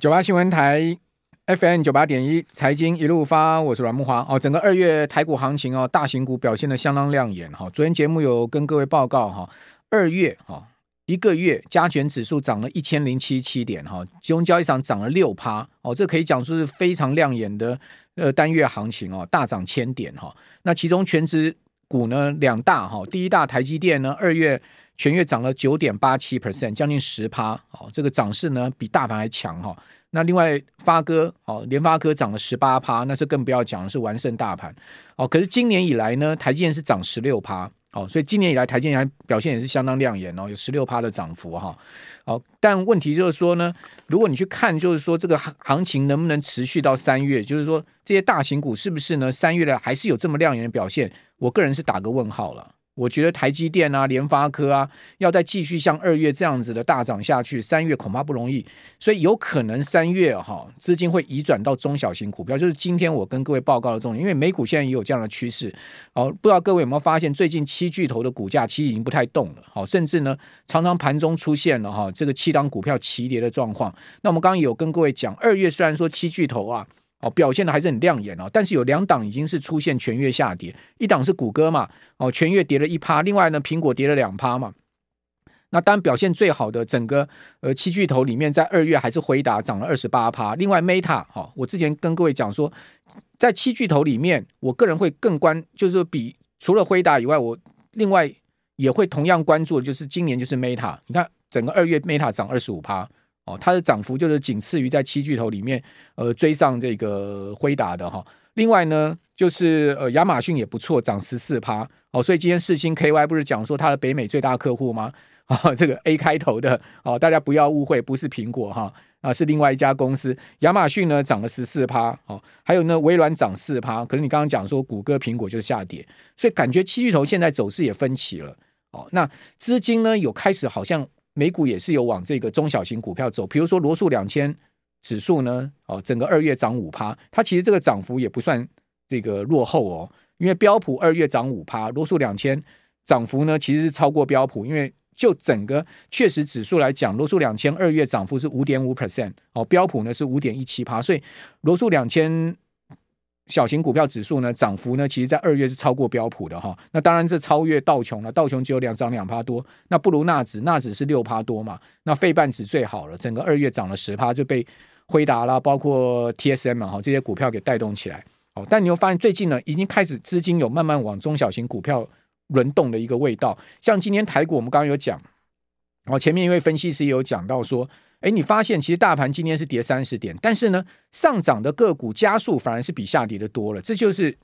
九八新闻台 FM 九八点一，财经一路发，我是阮慕驊。哦，整个二月台股行情哦，大型股表现的相当亮眼哈。昨天节目有跟各位报告哈，二月哈一个月加权指数涨了一千零七七点哈，集中交易场涨了六趴哦，这可以讲说是非常亮眼的。呃，单月行情哦，大涨千点哈。那其中权值股呢，两大哈，第一大台积电呢，二月全月涨了九点八七 percent，将近十趴。哦，这个涨势呢比大盘还强哈。那另外发哥哦，联发科涨了十八趴，那是更不要讲是完胜大盘。哦，可是今年以来呢，台积电是涨十六趴。哦，所以今年以来台积电还表现也是相当亮眼哦，有十六趴的涨幅哈。哦，但问题就是说呢，如果你去看，就是说这个行情能不能持续到三月，就是说这些大型股是不是呢？三月的还是有这么亮眼的表现？我个人是打个问号了。我觉得台积电啊、联发科啊，要再继续像二月这样子的大涨下去，三月恐怕不容易。所以有可能三月哈，资金会移转到中小型股票，就是今天我跟各位报告的重点。因为美股现在也有这样的趋势。哦，不知道各位有没有发现，最近七巨头的股价其实已经不太动了。好，甚至呢，常常盘中出现了哈这个七档股票齐跌的状况。那我们刚刚有跟各位讲，二月虽然说七巨头啊。哦，表现的还是很亮眼哦，但是有两档已经是出现全月下跌，一档是谷歌嘛，哦，全月跌了一趴，另外呢，苹果跌了两趴嘛。那当然表现最好的整个呃七巨头里面，在二月还是辉达涨了二十八趴，另外 Meta 哈、哦，我之前跟各位讲说，在七巨头里面，我个人会更关，就是比除了辉达以外，我另外也会同样关注的就是今年就是 Meta，你看整个二月 Meta 涨二十五趴。哦，它的涨幅就是仅次于在七巨头里面，呃，追上这个辉达的哈。另外呢，就是呃，亚马逊也不错，涨十四趴。哦，所以今天世星 KY 不是讲说它的北美最大客户吗？啊，这个 A 开头的哦，大家不要误会，不是苹果哈，啊，是另外一家公司。亚马逊呢涨了十四趴，哦，还有呢，微软涨四趴。可是你刚刚讲说谷歌、苹果就下跌，所以感觉七巨头现在走势也分歧了。哦，那资金呢有开始好像。美股也是有往这个中小型股票走，比如说罗素两千指数呢，哦，整个二月涨五趴，它其实这个涨幅也不算这个落后哦，因为标普二月涨五趴，罗素两千涨幅呢其实是超过标普，因为就整个确实指数来讲，罗素两千二月涨幅是五点五 percent，哦，标普呢是五点一七趴，所以罗素两千。小型股票指数呢，涨幅呢，其实在二月是超过标普的哈。那当然是超越道琼了，道琼只有两涨两趴多，那不如纳指，纳指是六趴多嘛。那费半指最好了，整个二月涨了十趴，就被辉达啦，包括 TSM 哈这些股票给带动起来。哦，但你又发现最近呢，已经开始资金有慢慢往中小型股票轮动的一个味道。像今天台股，我们刚刚有讲，哦，前面一位分析师也有讲到说。哎，你发现其实大盘今天是跌三十点，但是呢，上涨的个股加速反而是比下跌的多了，这就是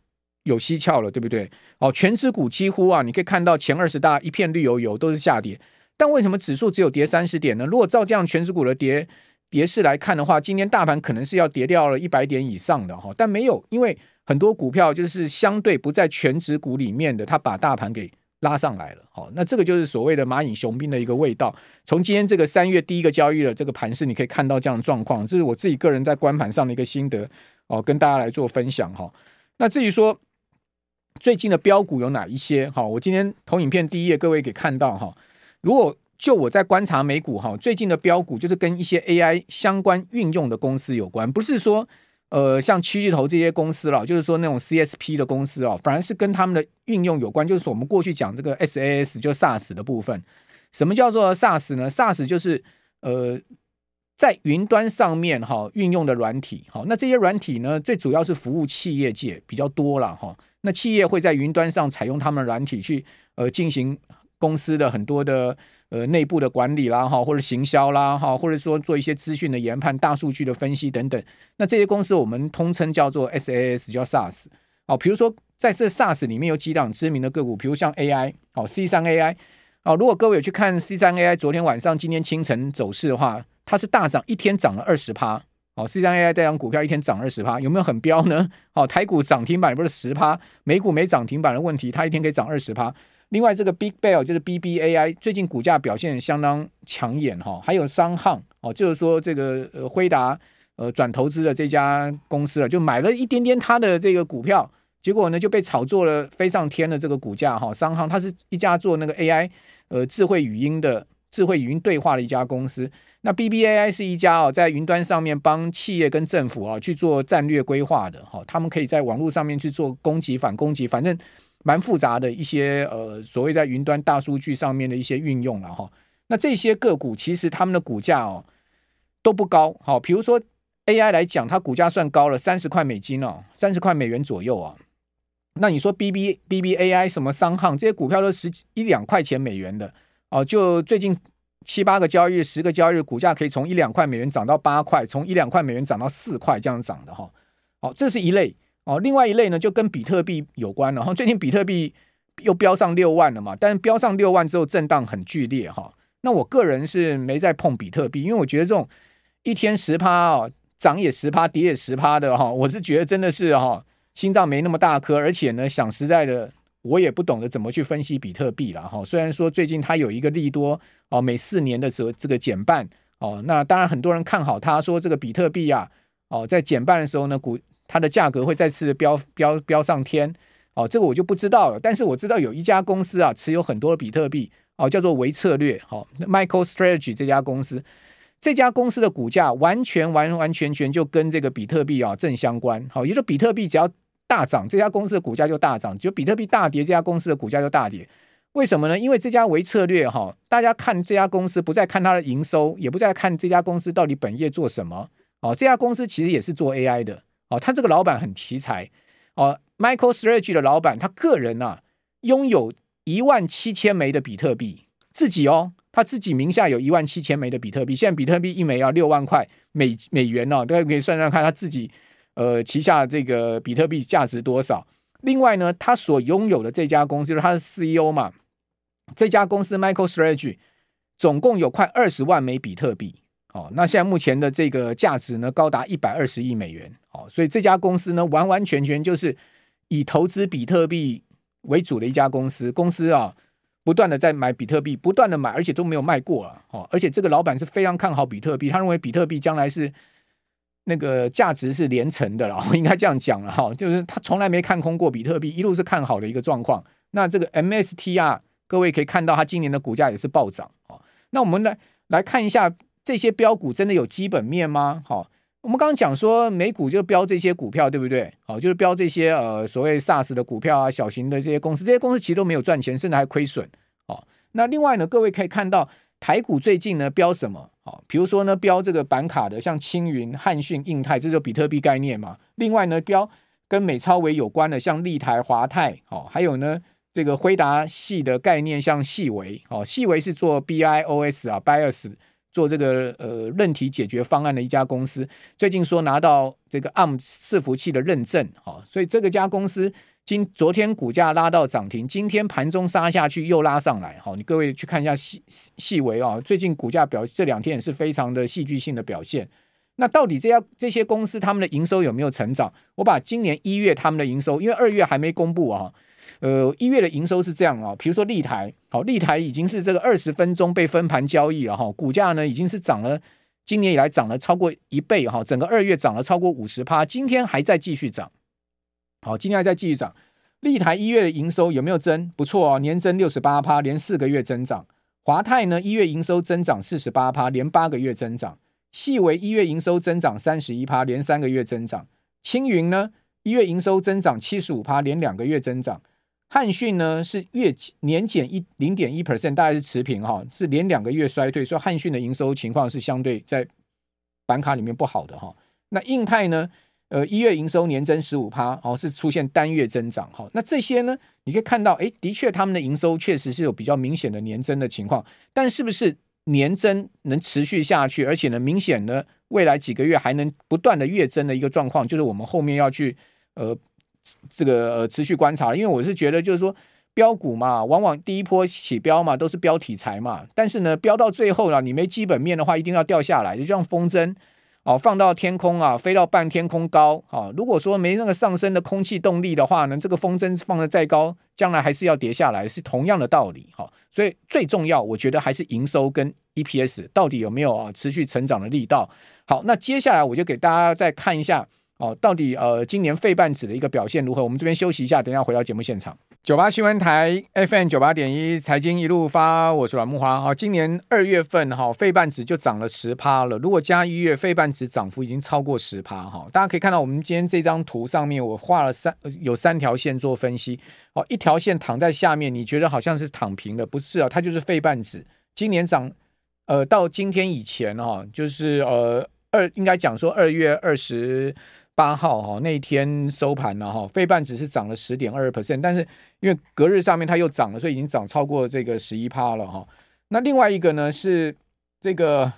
有蹊跷了，对不对？哦，全指股几乎啊，你可以看到前二十大一片绿油油，都是下跌。但为什么指数只有跌三十点呢？如果照这样全指股的跌跌势来看的话，今天大盘可能是要跌掉了一百点以上的哈，但没有，因为很多股票就是相对不在全指股里面的，它把大盘给。拉上来了，好，那这个就是所谓的蚂蚁雄兵的一个味道。从今天这个三月第一个交易的这个盘势，你可以看到这样的状况，这是我自己个人在观盘上的一个心得哦，跟大家来做分享哈。那至于说最近的标股有哪一些？哈，我今天投影片第一页各位可以看到哈。如果就我在观察美股哈，最近的标股就是跟一些 AI 相关运用的公司有关，不是说。呃，像区域头这些公司了，就是说那种 CSP 的公司哦，反而是跟他们的运用有关。就是说我们过去讲这个 SaaS 就 SaaS 的部分，什么叫做 SaaS 呢？SaaS 就是呃在云端上面哈、运用的软体。好，那这些软体呢，最主要是服务企业界比较多了哈、那企业会在云端上采用他们的软体去呃进行公司的很多的。呃，内部的管理啦，哈，或者行销啦，哈，或者说做一些资讯的研判、大数据的分析等等，那这些公司我们通称叫做 SaaS，叫 SaaS。哦，比如说在这 SaaS 里面有几档知名的个股，比如像 AI，哦，C 三 AI，哦，如果各位有去看 C 三 AI 昨天晚上、今天清晨走势的话，它是大涨，一天涨了二十趴，哦，C 三 AI 这档股票一天涨二十趴，有没有很飙呢？哦，台股涨停板不是十趴，美股没涨停板的问题，它一天可以涨二十趴。另外，这个 Big Bell 就是 BBAI 最近股价表现相当抢眼哈，还有商行哦，就是说这个呃辉达呃转投资的这家公司了，就买了一点点它的这个股票，结果呢就被炒作了飞上天的这个股价哈。商行它是一家做那个 AI 呃智慧语音的。智慧语音对话的一家公司，那 BBAI 是一家哦，在云端上面帮企业跟政府啊去做战略规划的哈，他们可以在网络上面去做攻击、反攻击，反正蛮复杂的一些呃所谓在云端大数据上面的一些运用了哈。那这些个股其实他们的股价哦都不高，好，比如说 AI 来讲，它股价算高了，三十块美金哦，三十块美元左右啊。那你说 BB BBAI 什么商行这些股票都十一两块钱美元的。哦，就最近七八个交易日、十个交易日，股价可以从一两块美元涨到八块，从一两块美元涨到四块这样涨的哈。好，这是一类哦。另外一类呢，就跟比特币有关了哈。最近比特币又飙上六万了嘛，但是飙上六万之后震荡很剧烈哈。那我个人是没再碰比特币，因为我觉得这种一天十趴哦，涨也十趴，跌也十趴的哈，我是觉得真的是哈，心脏没那么大颗，而且呢，想实在的。我也不懂得怎么去分析比特币了哈。虽然说最近它有一个利多哦，每四年的时候这个减半哦，那当然很多人看好它，说这个比特币啊哦，在减半的时候呢，股它的价格会再次飙飙飙上天哦，这个我就不知道了。但是我知道有一家公司啊，持有很多的比特币哦，叫做维策略哦，MicroStrategy 这家公司，这家公司的股价完全完完全全就跟这个比特币啊正相关。好，也就是比特币只要大涨，这家公司的股价就大涨；就比特币大跌，这家公司的股价就大跌。为什么呢？因为这家维策略哈，大家看这家公司不再看它的营收，也不再看这家公司到底本业做什么。哦，这家公司其实也是做 AI 的。哦，他这个老板很奇才。哦，Michael Strategy 的老板，他个人啊，拥有一万七千枚的比特币，自己哦，他自己名下有一万七千枚的比特币。现在比特币一枚要六万块美美元哦，大家可以算算看他自己。呃，旗下这个比特币价值多少？另外呢，他所拥有的这家公司，就是他是 CEO 嘛，这家公司 Michael Strategy 总共有快二十万枚比特币。哦，那现在目前的这个价值呢，高达一百二十亿美元。哦，所以这家公司呢，完完全全就是以投资比特币为主的一家公司。公司啊，不断的在买比特币，不断的买，而且都没有卖过了。哦，而且这个老板是非常看好比特币，他认为比特币将来是。那个价值是连城的了，应该这样讲了哈，就是他从来没看空过比特币，一路是看好的一个状况。那这个 MSTR，各位可以看到，它今年的股价也是暴涨啊。那我们来来看一下这些标股真的有基本面吗？好，我们刚刚讲说美股就标这些股票，对不对？好，就是标这些呃所谓 SaaS 的股票啊，小型的这些公司，这些公司其实都没有赚钱，甚至还亏损。好，那另外呢，各位可以看到。台股最近呢标什么？好，比如说呢标这个板卡的，像青云、汉讯、印泰，这就比特币概念嘛。另外呢标跟美超微有关的，像立台、华泰，哦，还有呢这个辉达系的概念，像细维，哦，细维是做 BIOS 啊，BIOS 做这个呃问题解决方案的一家公司，最近说拿到这个 ARM 伺服器的认证，哦，所以这个家公司。今昨天股价拉到涨停，今天盘中杀下去又拉上来，好，你各位去看一下细细微啊，最近股价表这两天也是非常的戏剧性的表现。那到底这家这些公司他们的营收有没有成长？我把今年一月他们的营收，因为二月还没公布啊，呃，一月的营收是这样啊，比如说立台，好，立台已经是这个二十分钟被分盘交易了哈，股价呢已经是涨了，今年以来涨了超过一倍哈，整个二月涨了超过五十趴，今天还在继续涨。好，今天还在继续涨。立台一月的营收有没有增？不错哦，年增六十八趴，连四个月增长。华泰呢，一月营收增长四十八趴，连八个月增长。细微一月营收增长三十一趴，连三个月增长。青云呢，一月营收增长七十五趴，连两个月增长。汉讯呢是月年减一零点一 percent，大概是持平哈，是连两个月衰退，所以汉讯的营收情况是相对在板卡里面不好的哈。那印泰呢？呃，一月营收年增十五趴，哦，是出现单月增长，好，那这些呢，你可以看到，哎，的确他们的营收确实是有比较明显的年增的情况，但是不是年增能持续下去，而且呢，明显呢，未来几个月还能不断的月增的一个状况，就是我们后面要去呃这个呃持续观察，因为我是觉得就是说标股嘛，往往第一波起标嘛，都是标题材嘛，但是呢，标到最后了，你没基本面的话，一定要掉下来，就像风筝。哦，放到天空啊，飞到半天空高啊。如果说没那个上升的空气动力的话呢，这个风筝放得再高，将来还是要跌下来，是同样的道理哈。所以最重要，我觉得还是营收跟 EPS 到底有没有啊持续成长的力道。好，那接下来我就给大家再看一下哦，到底呃今年费半指的一个表现如何？我们这边休息一下，等下回到节目现场。九八新闻台 FM 九八点一财经一路发，我是阮木华。好，今年二月份哈，费半指就涨了十趴了。如果加一月，费半指涨幅已经超过十趴哈。大家可以看到，我们今天这张图上面，我画了三有三条线做分析。哦，一条线躺在下面，你觉得好像是躺平的，不是啊？它就是费半指今年涨，呃，到今天以前哈，就是呃二应该讲说二月二十。八号哈那一天收盘了哈，费半指是涨了十点二 percent，但是因为隔日上面它又涨了，所以已经涨超过这个十一趴了哈。那另外一个呢是这个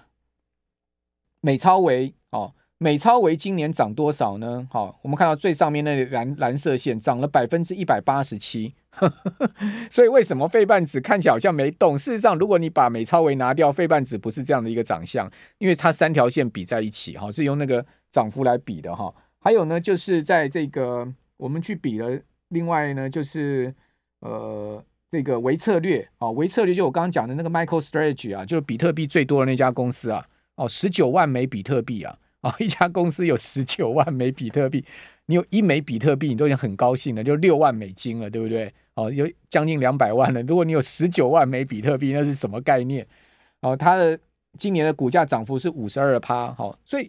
美超微哦，美超微今年涨多少呢？好，我们看到最上面那蓝蓝色线涨了百分之一百八十七，所以为什么费半指看起来好像没动？事实上，如果你把美超微拿掉，费半指不是这样的一个长相，因为它三条线比在一起哈，是用那个涨幅来比的哈。还有呢，就是在这个我们去比了，另外呢，就是呃，这个微策略啊，微策略就我刚刚讲的那个 MicroStrategy 啊，就是比特币最多的那家公司啊，哦，十九万枚比特币啊，啊，一家公司有十九万枚比特币，你有一枚比特币，你都已经很高兴了，就六万美金了，对不对？哦，有将近两百万了。如果你有十九万枚比特币，那是什么概念？哦，它的今年的股价涨幅是五十二趴，好，所以。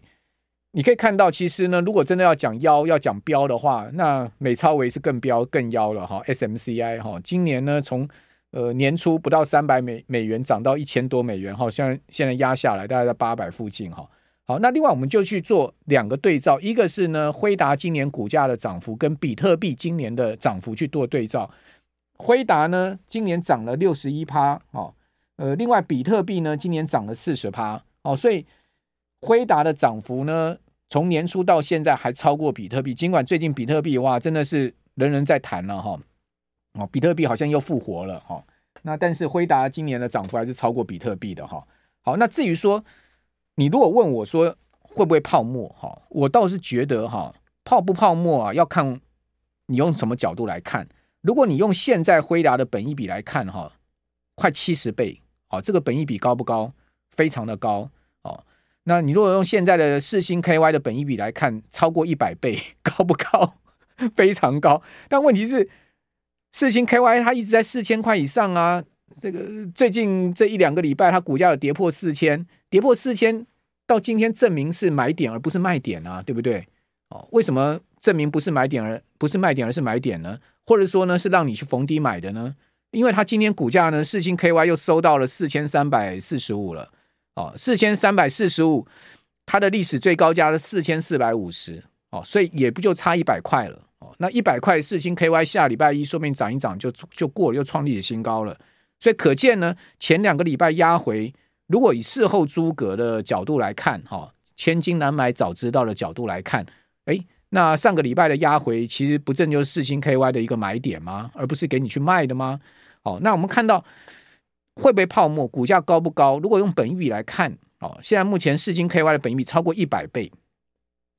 你可以看到，其实呢，如果真的要讲妖、要讲标的话，那美超维是更标、更妖了哈。SMCI 哈，今年呢，从呃年初不到三百美美元涨到一千多美元，好像现在压下来，大概在八百附近哈。好，那另外我们就去做两个对照，一个是呢，辉达今年股价的涨幅跟比特币今年的涨幅去做对照。辉达呢，今年涨了六十一趴，哦，呃，另外比特币呢，今年涨了四十趴，哦，所以。辉达的涨幅呢，从年初到现在还超过比特币。尽管最近比特币哇，真的是人人在谈了哈，哦，比特币好像又复活了哈。那但是辉达今年的涨幅还是超过比特币的哈。好，那至于说你如果问我说会不会泡沫哈，我倒是觉得哈，泡不泡沫啊，要看你用什么角度来看。如果你用现在辉达的本益比来看哈，快七十倍，哦，这个本益比高不高？非常的高哦。那你如果用现在的四星 KY 的本益比来看，超过一百倍，高不高？非常高。但问题是，四星 KY 它一直在四千块以上啊。这个最近这一两个礼拜，它股价有跌破四千，跌破四千，到今天证明是买点而不是卖点啊，对不对？哦，为什么证明不是买点而不是卖点而是买点呢？或者说呢，是让你去逢低买的呢？因为它今天股价呢，四星 KY 又收到了四千三百四十五了。哦，四千三百四十五，它的历史最高价是四千四百五十，哦，所以也不就差一百块了，哦，那一百块四星 KY 下礼拜一说不定涨一涨就就过了，又创历史新高了，所以可见呢，前两个礼拜压回，如果以事后诸葛的角度来看，哈、哦，千金难买早知道的角度来看，哎，那上个礼拜的压回其实不正就是四星 KY 的一个买点吗？而不是给你去卖的吗？哦，那我们看到。会不会泡沫？股价高不高？如果用本益比来看，哦，现在目前四金 KY 的本益比超过一百倍，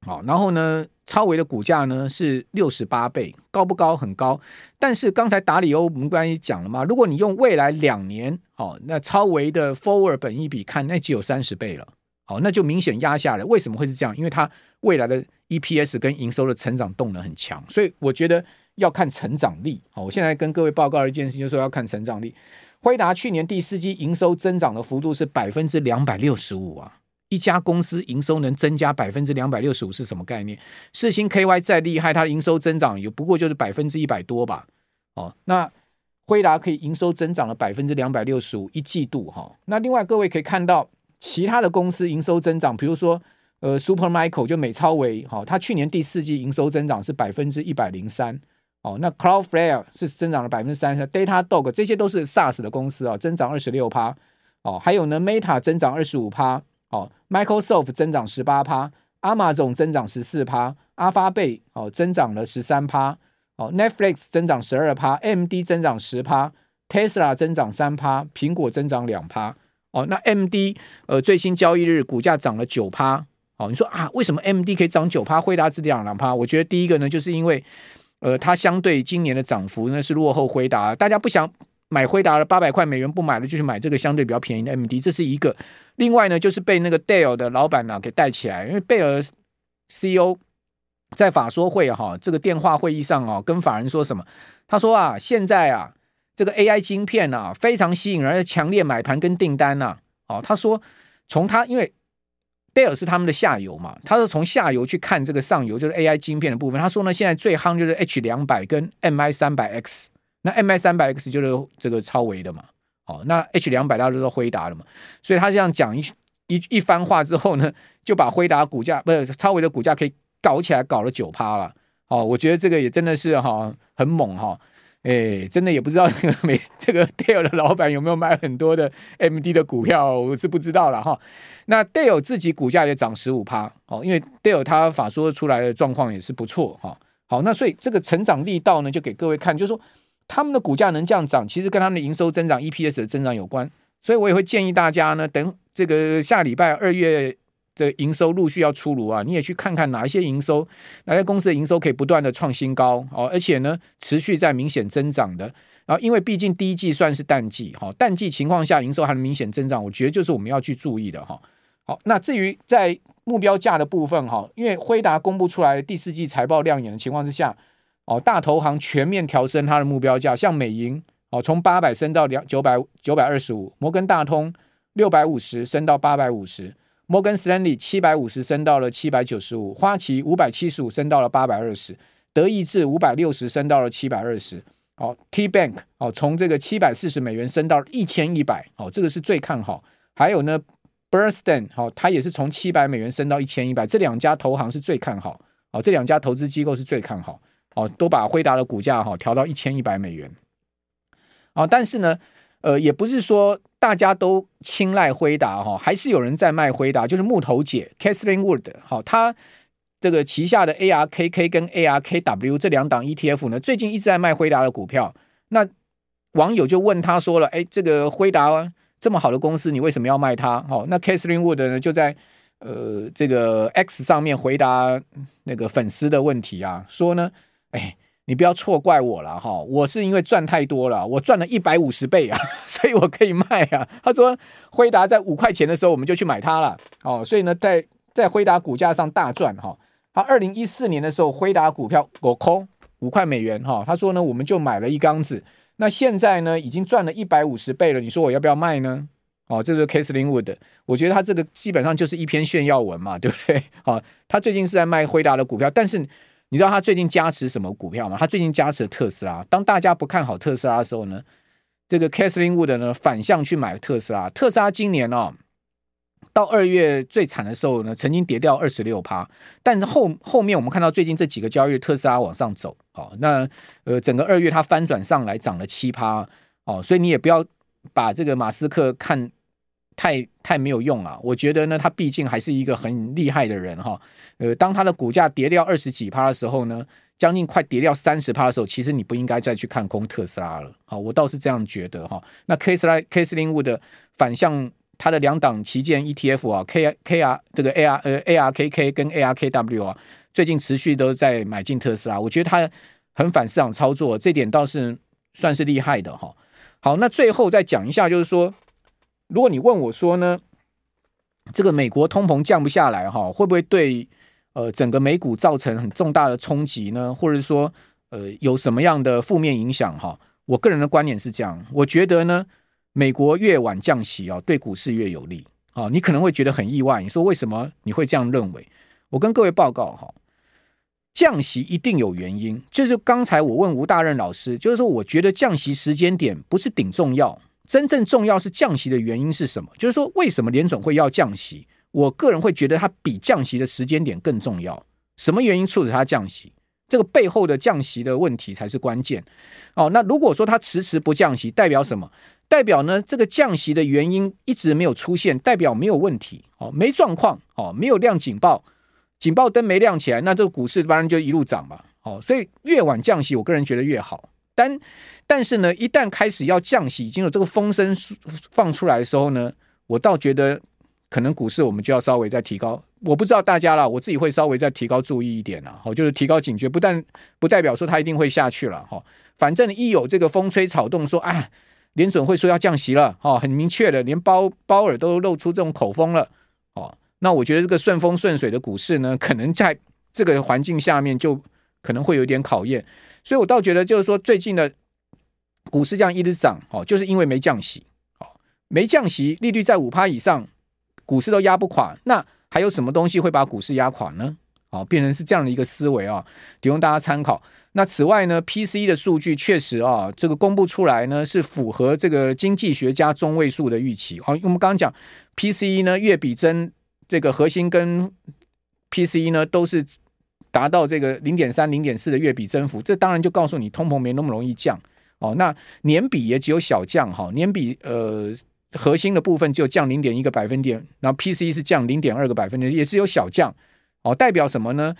好，然后呢，超微的股价呢是六十八倍，高不高？很高。但是刚才达里欧我们刚才讲了嘛，如果你用未来两年，哦，那超微的 forward 本益比看，那就有三十倍了，好，那就明显压下来。为什么会是这样？因为它未来的 EPS 跟营收的成长动能很强，所以我觉得要看成长力。好，我现在跟各位报告一件事，就是说要看成长力。辉达去年第四季营收增长的幅度是百分之两百六十五啊！一家公司营收能增加百分之两百六十五是什么概念？世芯 KY 再厉害，它的营收增长也不过就是百分之一百多吧？哦，那辉达可以营收增长了百分之两百六十五一季度哈。那另外各位可以看到，其他的公司营收增长，比如说呃，Supermicro 就美超维哈，它去年第四季营收增长是百分之一百零三。哦，那 Cloudflare 是增长了百分之三十，Datadog 这些都是 SaaS 的公司啊，增长二十六趴。哦，还有呢，Meta 增长二十五趴。哦，Microsoft 增长十八趴，Amazon 增长十四趴，Alphabet 哦增长了十三趴。哦，Netflix 增长十二趴，MD 增长十趴，Tesla 增长三趴，苹果增长两趴。哦，那 MD 呃最新交易日股价涨了九趴。哦，你说啊，为什么 MD 可以涨九趴，辉达只涨两趴？我觉得第一个呢，就是因为呃，它相对今年的涨幅呢是落后辉达，大家不想买辉达的八百块美元不买了，就去买这个相对比较便宜的 MD，这是一个。另外呢，就是被那个戴尔的老板呢、给带起来，因为贝尔 CEO 在法说会哈、这个电话会议上啊，跟法人说什么？他说啊，现在啊，这个 AI 晶片啊非常吸引人，而且强烈买盘跟订单呐、哦，他说从他因为戴尔是他们的下游嘛，他是从下游去看这个上游，就是 AI 晶片的部分。他说呢，现在最夯就是 H 两百跟 MI 三百 X，那 MI 三百 X 就是这个超维的嘛。哦，那 H 两百大家都知道辉达了嘛，所以他这样讲一一一番话之后呢，就把辉达股价不是超维的股价可以搞起来，搞了九趴了。哦，我觉得这个也真的是哈很猛哈，哎，真的也不知道这个美这个戴尔的老板有没有买很多的 MD 的股票，我是不知道了哈。那戴尔自己股价也涨十五趴，哦，因为戴尔他法说出来的状况也是不错哈。好，那所以这个成长力道呢，就给各位看，就是说。他们的股价能这样涨，其实跟他们的营收增长、EPS 的增长有关。所以我也会建议大家呢，等这个下礼拜二月的营收陆续要出炉啊，你也去看看哪一些营收，哪些公司的营收可以不断的创新高哦，而且呢持续在明显增长的。然后因为毕竟第一季算是淡季哈，淡季情况下营收还能明显增长，我觉得就是我们要去注意的哈。好，那至于在目标价的部分哈，因为辉达公布出来第四季财报亮眼的情况之下。哦，大投行全面调升它的目标价，像美银哦，从八百升到两九百九百二十五，摩根大通六百五十升到八百五十，摩根斯坦利七百五十升到了七百九十五，花旗五百七十五升到了八百二十，德意志五百六十升到了七百二十，哦，K Bank 哦，从这个七百四十美元升到一千一百，哦，这个是最看好。还有呢，Bernstein 哦，它也是从七百美元升到一千一百，这两家投行是最看好，哦，这两家投资机构是最看好。哦，都把辉达的股价哈调到一千一百美元，啊，但是呢，呃，也不是说大家都青睐辉达哈，还是有人在卖辉达，就是木头姐 Katherine Wood，好，他这个旗下的 ARKK 跟 ARKW 这两档 ETF 呢，最近一直在卖辉达的股票。那网友就问他说了，哎，这个辉达这么好的公司，你为什么要卖它？好，那 Katherine Wood 呢就在呃这个 X 上面回答那个粉丝的问题啊，说呢。哎，你不要错怪我了哈，我是因为赚太多了，我赚了一百五十倍啊，所以我可以卖啊。他说，辉达在五块钱的时候我们就去买它了，哦，所以呢，在在辉达股价上大赚哈。他二零一四年的时候，辉达股票我空五块美元哈，他说呢，我们就买了一缸子，那现在呢，已经赚了一百五十倍了，你说我要不要卖呢？哦，这是 Kathleen Wood，我觉得他这个基本上就是一篇炫耀文嘛，对不对？好，他最近是在卖辉达的股票，但是。你知道他最近加持什么股票吗？他最近加持特斯拉。当大家不看好特斯拉的时候呢，这个 Kathleen Wood 呢反向去买特斯拉。特斯拉今年哦，到二月最惨的时候呢，曾经跌掉二十六趴。但是后后面我们看到最近这几个交易日，特斯拉往上走。哦，那呃整个二月它翻转上来涨了七趴。哦，所以你也不要把这个马斯克看。太太没有用了，我觉得呢，他毕竟还是一个很厉害的人哈。呃，当他的股价跌掉二十几趴的时候呢，将近快跌掉三十趴的时候，其实你不应该再去看空特斯拉了。好，我倒是这样觉得哈。那 Kathleen Wood 的反向它的两档旗舰 ETF 啊，K K R 这个 A R 呃 A R K K 跟 A R K W 啊，最近持续都在买进特斯拉，我觉得他很反市场操作，这点倒是算是厉害的哈。好，那最后再讲一下，就是说。如果你问我说呢，这个美国通膨降不下来哈，会不会对呃整个美股造成很重大的冲击呢？或者说呃有什么样的负面影响哈？我个人的观点是这样，我觉得呢，美国越晚降息啊，对股市越有利啊。你可能会觉得很意外，你说为什么你会这样认为？我跟各位报告哈，降息一定有原因。就是刚才我问吴大任老师，就是说我觉得降息时间点不是顶重要。真正重要是降息的原因是什么？就是说，为什么联准会要降息？我个人会觉得它比降息的时间点更重要。什么原因促使它降息？这个背后的降息的问题才是关键。哦，那如果说它迟迟不降息，代表什么？代表呢？这个降息的原因一直没有出现，代表没有问题。哦，没状况。哦，没有亮警报，警报灯没亮起来，那这个股市当然就一路涨嘛。哦，所以越晚降息，我个人觉得越好。但但是呢，一旦开始要降息，已经有这个风声放出来的时候呢，我倒觉得可能股市我们就要稍微再提高我不知道大家啦，我自己会稍微再提高注意一点啦，好，就是提高警觉，不但不代表说它一定会下去了哈，反正一有这个风吹草动，说啊，联准会说要降息了，哈，很明确的，连鲍鲍尔都露出这种口风了，哦，那我觉得这个顺风顺水的股市呢，可能在这个环境下面就可能会有点考验，所以我倒觉得就是说最近的股市这样一直涨，哦，就是因为没降息，哦，没降息，利率在五趴以上，股市都压不垮，那。还有什么东西会把股市压垮呢？哦，变成是这样的一个思维啊，提供大家参考。那此外呢，PCE 的数据确实啊，这个公布出来呢是符合这个经济学家中位数的预期。好，我们刚刚讲 PCE 呢月比增，这个核心跟 PCE 呢都是达到这个零点三、零点四的月比增幅，这当然就告诉你通膨没那么容易降哦。那年比也只有小降哈，年比呃。核心的部分就降零点一个百分点，然后 PCE 是降零点二个百分点，也是有小降哦。代表什么呢？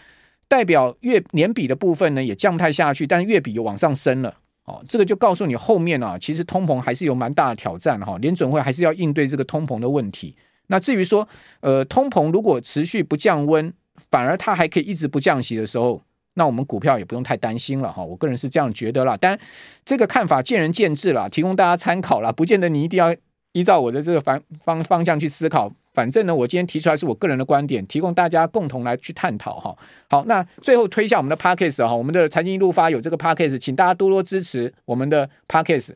代表月年比的部分呢也降不太下去，但是月比又往上升了哦。这个就告诉你后面啊，其实通膨还是有蛮大的挑战哈。联准会还是要应对这个通膨的问题。那至于说呃通膨如果持续不降温，反而它还可以一直不降息的时候，那我们股票也不用太担心了哈。我个人是这样觉得啦，但这个看法见仁见智啦，提供大家参考啦，不见得你一定要。依照我的这个方方方向去思考，反正呢，我今天提出来是我个人的观点，提供大家共同来去探讨哈。好，那最后推一下我们的 Podcast 哈，我们的财经一路发有这个 Podcast，请大家多多支持我们的 Podcast。